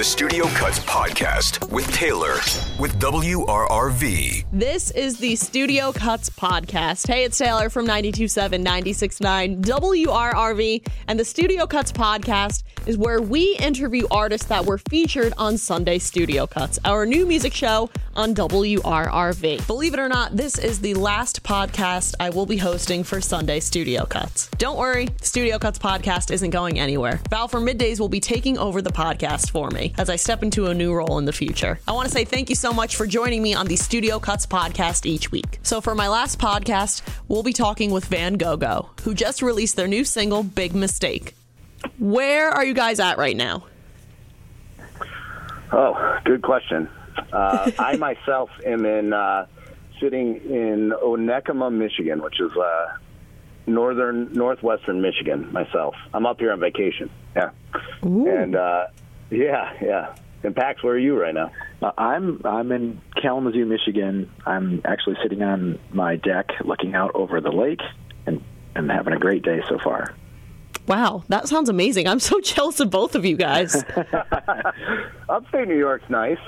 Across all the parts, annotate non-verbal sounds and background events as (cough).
the Studio Cuts podcast with Taylor with WRRV. This is the Studio Cuts podcast. Hey, it's Taylor from 927 969 WRRV. And the Studio Cuts podcast is where we interview artists that were featured on Sunday Studio Cuts, our new music show on WRRV. Believe it or not, this is the last podcast I will be hosting for Sunday Studio Cuts. Don't worry, Studio Cuts podcast isn't going anywhere. Val for Middays will be taking over the podcast for me as I step into a new role in the future. I want to say thank you so much for joining me on the Studio Cuts podcast each week. So for my last podcast, we'll be talking with Van Go Go, who just released their new single, Big Mistake. Where are you guys at right now? Oh, good question. Uh, I (laughs) myself am in uh, sitting in Onekama, Michigan, which is uh, northern northwestern Michigan. Myself, I'm up here on vacation. Yeah, Ooh. and uh, yeah, yeah. And Pax, where are you right now? Uh, I'm I'm in Kalamazoo, Michigan. I'm actually sitting on my deck, looking out over the lake, and and having a great day so far. Wow, that sounds amazing. I'm so (laughs) jealous of both of you guys. (laughs) (laughs) Upstate New York's nice.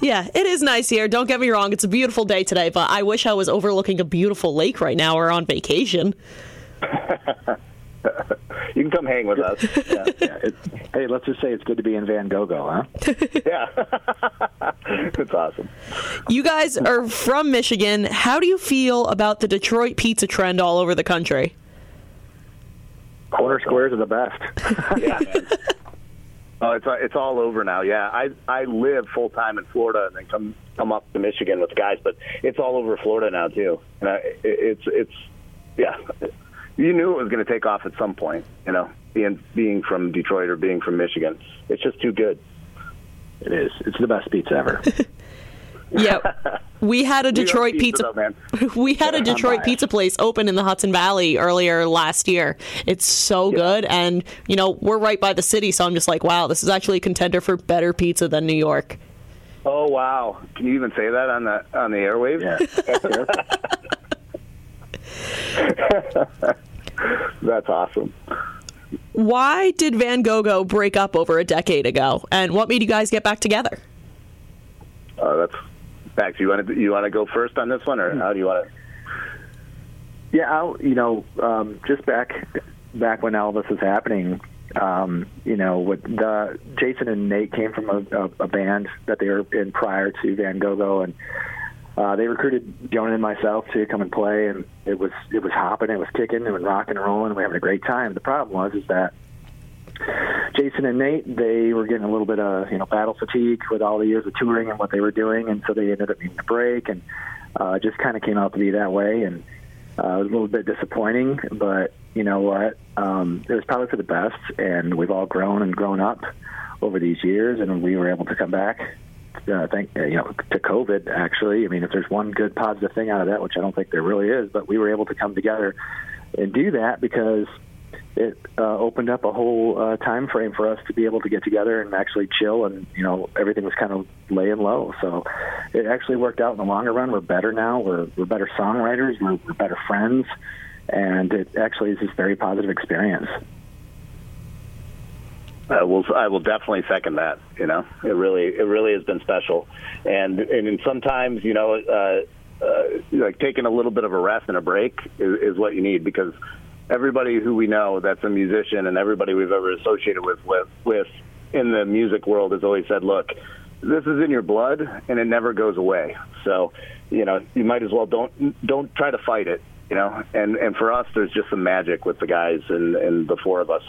yeah, it is nice here. Don't get me wrong. It's a beautiful day today, but I wish I was overlooking a beautiful lake right now or on vacation. You can come hang with us. (laughs) Yeah, Yeah, it, hey, let's just say it's good to be in Van Gogh, huh? (laughs) yeah. (laughs) it's awesome. You guys are from Michigan. How do you feel about the Detroit pizza trend all over the country? Corner squares are the best. Yeah, man. Oh, it's uh, it's all over now. Yeah, I I live full time in Florida and then come come up to Michigan with the guys, but it's all over Florida now too. And I, it, it's it's yeah, you knew it was going to take off at some point. You know, being being from Detroit or being from Michigan, it's just too good. It is. It's the best pizza ever. (laughs) (laughs) Yeah, we had a Detroit pizza. though, man. (laughs) We had a Detroit pizza place open in the Hudson Valley earlier last year. It's so good, and you know we're right by the city, so I'm just like, wow, this is actually a contender for better pizza than New York. Oh wow! Can you even say that on the on the airwaves? Yeah. (laughs) That's awesome. Why did Van Gogh break up over a decade ago, and what made you guys get back together? Uh, that's Max. You want to you want to go first on this one, or how do you want to? Yeah, I'll, you know, um, just back back when all this was happening, um, you know, with the Jason and Nate came from a, a, a band that they were in prior to Van Gogh, and uh, they recruited Jonah and myself to come and play, and it was it was hopping, it was kicking, it was rocking and rolling, and we were having a great time. The problem was is that Jason and Nate, they were getting a little bit of you know battle fatigue with all the years of touring and what they were doing, and so they ended up needing a break, and uh, just kind of came out to be that way, and uh, it was a little bit disappointing, but you know what? Um, it was probably for the best, and we've all grown and grown up over these years, and we were able to come back. Uh, thank uh, you know to COVID. Actually, I mean, if there's one good positive thing out of that, which I don't think there really is, but we were able to come together and do that because it uh, opened up a whole uh, time frame for us to be able to get together and actually chill and you know everything was kind of laying low. So it actually worked out in the longer run. We're better now. We're, we're better songwriters. We're, we're better friends. And it actually is this very positive experience I will. I will definitely second that. You know, it really, it really has been special, and and sometimes, you know, uh, uh, like taking a little bit of a rest and a break is, is what you need because everybody who we know that's a musician and everybody we've ever associated with with with in the music world has always said, look, this is in your blood and it never goes away. So, you know, you might as well don't don't try to fight it. You know, and and for us, there's just some magic with the guys and and the four of us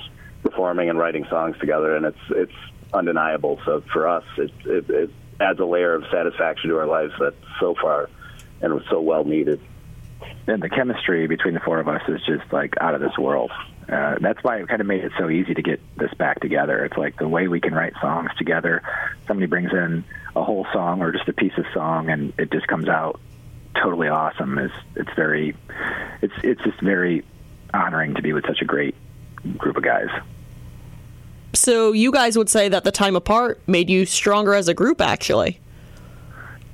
performing and writing songs together, and it's it's undeniable. So for us, it, it, it adds a layer of satisfaction to our lives that so far and was so well needed. and the chemistry between the four of us is just like out of this world. Uh, that's why it kind of made it so easy to get this back together. It's like the way we can write songs together. Somebody brings in a whole song or just a piece of song, and it just comes out totally awesome. It's it's very, it's it's just very honoring to be with such a great group of guys. So you guys would say that the time apart made you stronger as a group, actually.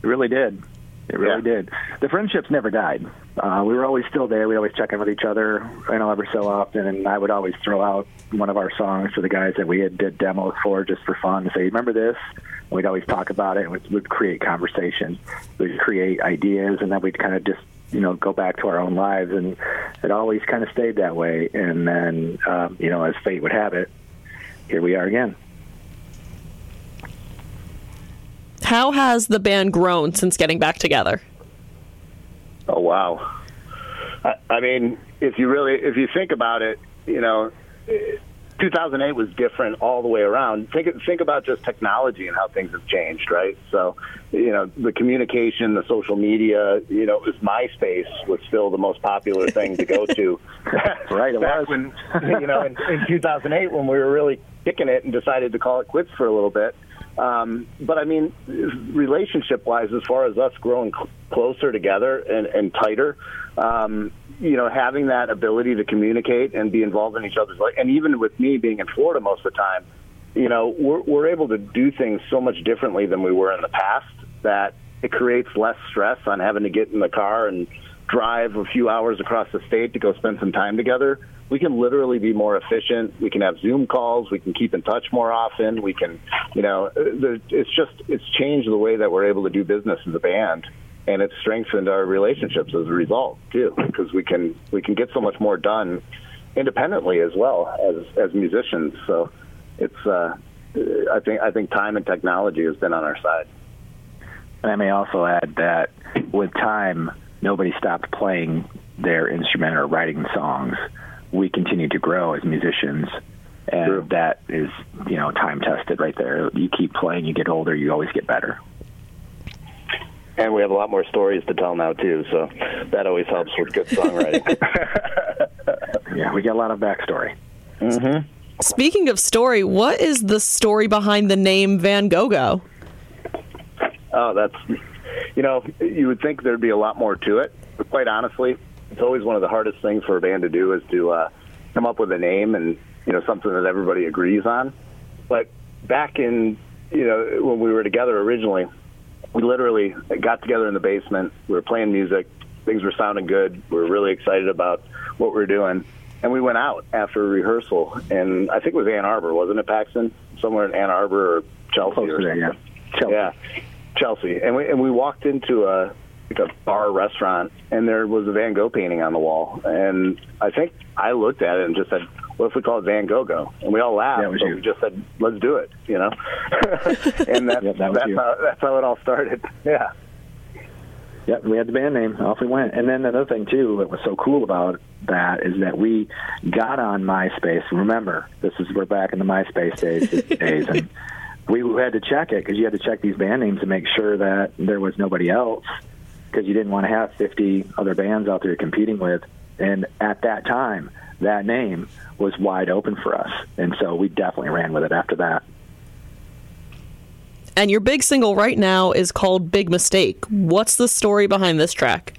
It really did. It really Yeah. did. The friendships never died. Uh, we were always still there. We'd always check in with each other, you know, every so often. And I would always throw out one of our songs to the guys that we had did demos for just for fun to say, "Remember this?" And we'd always talk about it. and We'd, we'd create conversation. We'd create ideas, and then we'd kind of just you know go back to our own lives. And it always kind of stayed that way. And then um, you know, as fate would have it, here we are again. How has the band grown since getting back together? Oh wow! I, I mean, if you really, if you think about it, you know, eh, 2008 was different all the way around. Think think about just technology and how things have changed, right? So, you know, the communication, the social media. You know, it was MySpace was still the most popular thing to go to. (laughs) Right, it (laughs) Back was. when you know in, in 2008 when we were really kicking it and decided to call it quits for a little bit. Um, but I mean, relationship wise, as far as us growing cl- closer together and, and tighter, um, you know, having that ability to communicate and be involved in each other's life, and even with me being in Florida most of the time, you know, we're, we're able to do things so much differently than we were in the past that it creates less stress on having to get in the car and drive a few hours across the state to go spend some time together. We can literally be more efficient. We can have Zoom calls. We can keep in touch more often. We can, you know, it's just it's changed the way that we're able to do business as a band, and it's strengthened our relationships as a result too, because we can we can get so much more done independently as well as as musicians. So it's uh, I think I think time and technology has been on our side. And I may also add that with time, nobody stopped playing their instrument or writing songs. We continue to grow as musicians, and True. that is, you know, time tested right there. You keep playing, you get older, you always get better. And we have a lot more stories to tell now too, so that always helps with good songwriting. (laughs) Yeah, we get a lot of backstory. Mm-hmm. Speaking of story, what is the story behind the name Van Gogh? oh, that's you know, you would think there'd be a lot more to it, but quite honestly, it's always one of the hardest things for a band to do is to uh, come up with a name and you know something that everybody agrees on. But back in you know when we were together originally, we literally got together in the basement. We were playing music. Things were sounding good. We were really excited about what we were doing. And we went out after rehearsal, and I think it was Ann Arbor, wasn't it, Paxton? Somewhere in Ann Arbor or Chelsea Close or there, yeah. Chelsea. Yeah, Chelsea. And we and we walked into a like a bar restaurant, and there was a Van Gogh painting on the wall. And I think I looked at it and just said, "What if we call it Van Gogh And we all laughed. But you. we just said, "Let's do it," you know. (laughs) and that's Yep, that that's you. how that's how it all started. (laughs) Yeah. Yep, we had the band name. Off we went. And then another thing too that was so cool about that is that we got on MySpace. Remember, this is we're back in the MySpace days, (laughs) days and we had to check it because you had to check these band names to make sure that there was nobody else because you didn't want to have 50 other bands out there competing with. And at that time, that name was wide open for us, and so we definitely ran with it after that. And your big single right now is called Big Mistake. What's the story behind this track?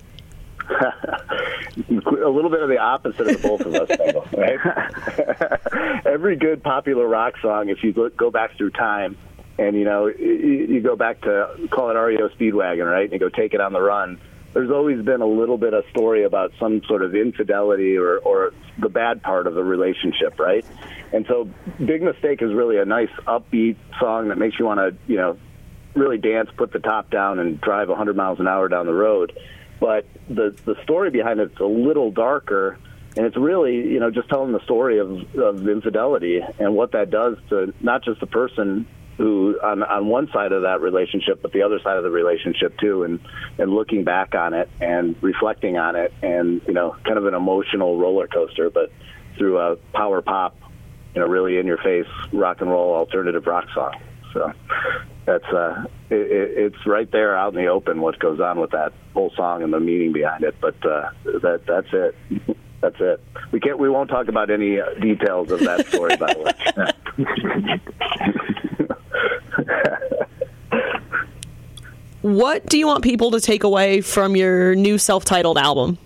(laughs) a little bit of the opposite of the both of us, Bengal, right? (laughs) Every good popular rock song, if you go back through time, and you know, you, you go back to call it REO Speedwagon, right? And you go take it on the run. There's always been a little bit of story about some sort of infidelity or, or the bad part of the relationship, right? And so, Big Mistake is really a nice upbeat song that makes you want to, you know, really dance, put the top down, and drive 100 miles an hour down the road. But the the story behind it's a little darker, and it's really you know just telling the story of of infidelity and what that does to not just the person who on on one side of that relationship, but the other side of the relationship too, and and looking back on it and reflecting on it, and you know kind of an emotional roller coaster, but through a power pop, you know, really in your face rock and roll alternative rock song. So that's uh, it, it, it's right there out in the open what goes on with that whole song and the meaning behind it. But uh, that that's it. That's it. We can't. We won't talk about any uh, details of that story, by the way. (laughs) (laughs) What do you want people to take away from your new self titled album?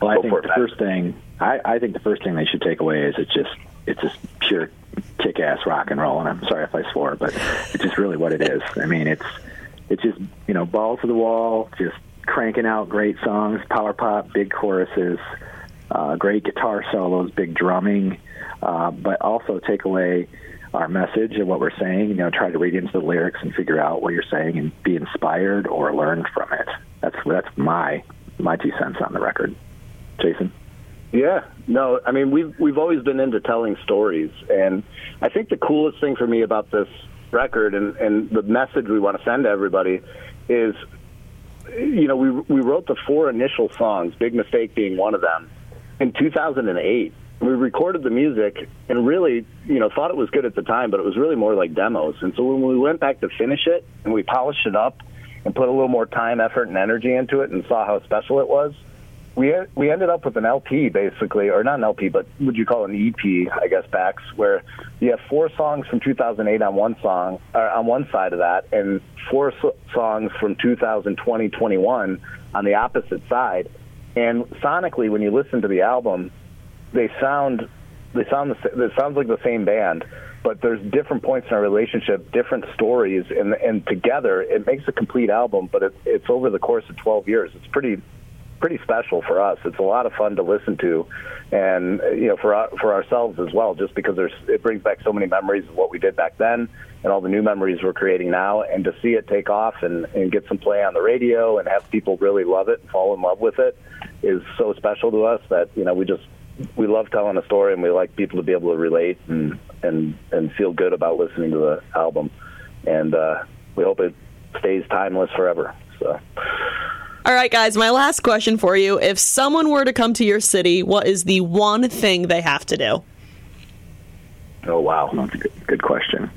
Well, I Go think for it, the Pat. first thing I, I think the first thing they should take away is it's just it's just pure kick ass rock and roll. And I'm sorry if I swore, but it's just really what it is. I mean, it's it's just you know balls to the wall, just cranking out great songs, power pop, big choruses, uh, great guitar solos, big drumming, uh, but also take away our message and what we're saying. You know, try to read into the lyrics and figure out what you're saying and be inspired or learn from it. That's that's my my two cents on the record. Jason. Yeah, no, I mean we've we've always been into telling stories, and I think the coolest thing for me about this record and and the message we want to send to everybody is, you know, we we wrote the four initial songs, Big Mistake being one of them, in 2008. We recorded the music and really, you know, thought it was good at the time, but it was really more like demos. And so when we went back to finish it and we polished it up and put a little more time, effort, and energy into it, and saw how special it was we we ended up with an LP basically, or not an LP, but would you call it an EP? I guess Pax, where you have four songs from 2008 on one song, or on one side of that, and four so- songs from 2020, 21 on the opposite side. And sonically, when you listen to the album, they sound they sound the, it sounds like the same band, but there's different points in our relationship, different stories, and and together it makes a complete album. But it, it's over the course of 12 years. It's pretty pretty special for us. It's a lot of fun to listen to, and you know, for for ourselves as well, just because there's it brings back so many memories of what we did back then, and all the new memories we're creating now, and to see it take off and and get some play on the radio and have people really love it and fall in love with it is so special to us that you know we just we love telling a story and we like people to be able to relate and and and feel good about listening to the album, and uh, we hope it stays timeless forever. So. All right, guys, my last question for you. If someone were to come to your city, what is the one thing they have to do? Oh, wow. That's a good, good question.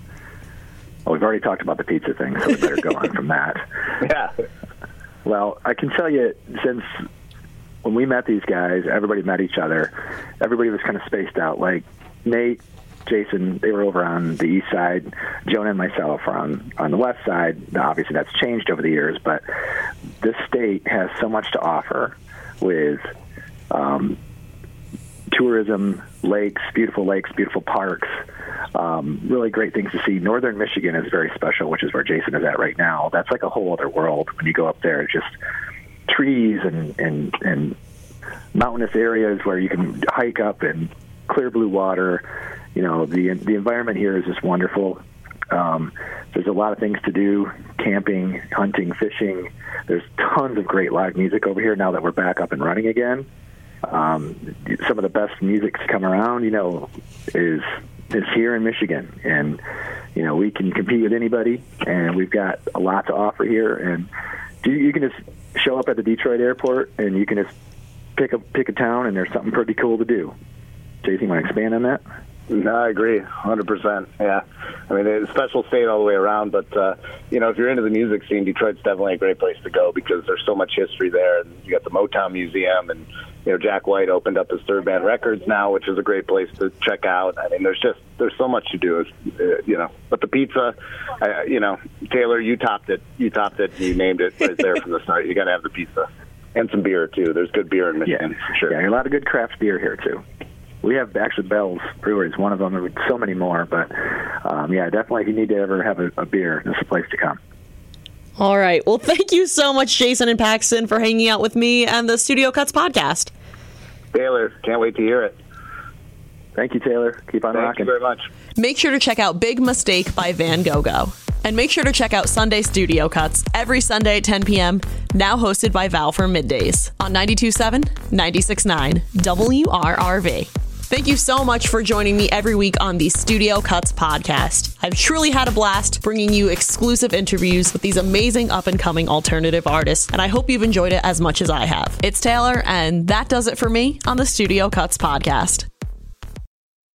Well, we've already talked about the pizza thing, so we better go on from that. (laughs) Yeah. Well, I can tell you, since when we met these guys, everybody met each other. Everybody was kind of spaced out. Like Nate Jason, they were over on the east side. Jonah and myself are on on the west side. Now, obviously, that's changed over the years, but this state has so much to offer with um, tourism, lakes, beautiful lakes, beautiful parks, um, really great things to see. Northern Michigan is very special, which is where Jason is at right now. That's like a whole other world when you go up there. It's just trees and and and mountainous areas where you can hike up and clear blue water you know the the environment here is just wonderful. Um, there's a lot of things to do: camping, hunting, fishing. There's tons of great live music over here now that we're back up and running again. Um, some of the best music to come around, you know, is is here in Michigan, and you know we can compete with anybody, and we've got a lot to offer here. And you, you can just show up at the Detroit airport, and you can just pick a pick a town, and there's something pretty cool to do. Jason, you want to expand on that? No, I agree, hundred percent. Yeah, I mean, it's a special state all the way around. But uh, you know, if you're into the music scene, Detroit's definitely a great place to go because there's so much history there. And you got the Motown Museum, and you know, Jack White opened up his Third Man Records now, which is a great place to check out. I mean, there's just there's so much to do, uh, you know. But the pizza, uh, you know, Taylor, you topped it. You topped it. You named it right there from the start. You got to have the pizza and some beer too. There's good beer in Michigan yeah. for sure. Yeah, a lot of good craft beer here too we have actually Bell's Brewery is one of them, and so many more. But um, yeah, definitely, if you need to ever have a, a beer, this is a place to come. All right. Well, thank you so much, Jason and Paxton, for hanging out with me and the Studio Cuts podcast. Taylor, can't wait to hear it. Thank you, Taylor. Keep on Thank rocking. you very much. Make sure to check out Big Mistake by Van Gogh. And make sure to check out Sunday Studio Cuts every Sunday at 10 p.m., now hosted by Val for middays on 92.7, 96.9 WRRV. Thank you so much for joining me every week on the Studio Cuts podcast. I've truly had a blast bringing you exclusive interviews with these amazing up and coming alternative artists, and I hope you've enjoyed it as much as I have. It's Taylor, and that does it for me on the Studio Cuts podcast.